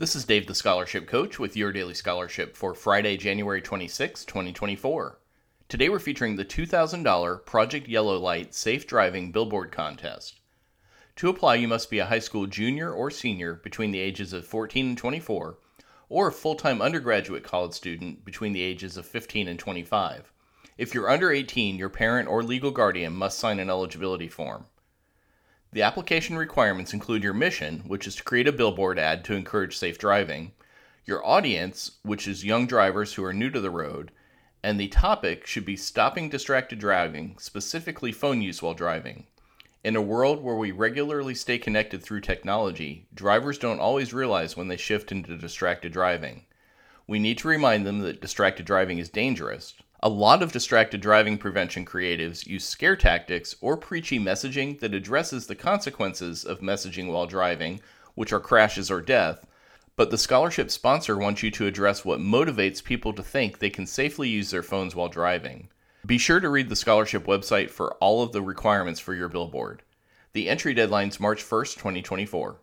This is Dave the Scholarship Coach with your daily scholarship for Friday, January 26, 2024. Today we're featuring the $2,000 Project Yellow Light Safe Driving Billboard Contest. To apply, you must be a high school junior or senior between the ages of 14 and 24, or a full time undergraduate college student between the ages of 15 and 25. If you're under 18, your parent or legal guardian must sign an eligibility form. The application requirements include your mission, which is to create a billboard ad to encourage safe driving, your audience, which is young drivers who are new to the road, and the topic should be stopping distracted driving, specifically phone use while driving. In a world where we regularly stay connected through technology, drivers don't always realize when they shift into distracted driving. We need to remind them that distracted driving is dangerous, a lot of distracted driving prevention creatives use scare tactics or preachy messaging that addresses the consequences of messaging while driving, which are crashes or death. But the scholarship sponsor wants you to address what motivates people to think they can safely use their phones while driving. Be sure to read the scholarship website for all of the requirements for your billboard. The entry deadline is March 1st, 2024.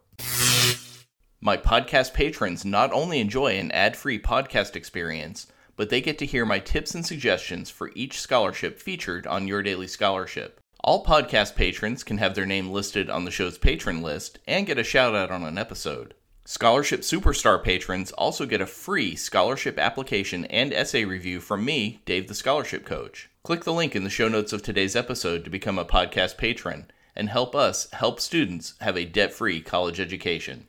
My podcast patrons not only enjoy an ad free podcast experience, but they get to hear my tips and suggestions for each scholarship featured on Your Daily Scholarship. All podcast patrons can have their name listed on the show's patron list and get a shout out on an episode. Scholarship Superstar patrons also get a free scholarship application and essay review from me, Dave the Scholarship Coach. Click the link in the show notes of today's episode to become a podcast patron and help us help students have a debt free college education.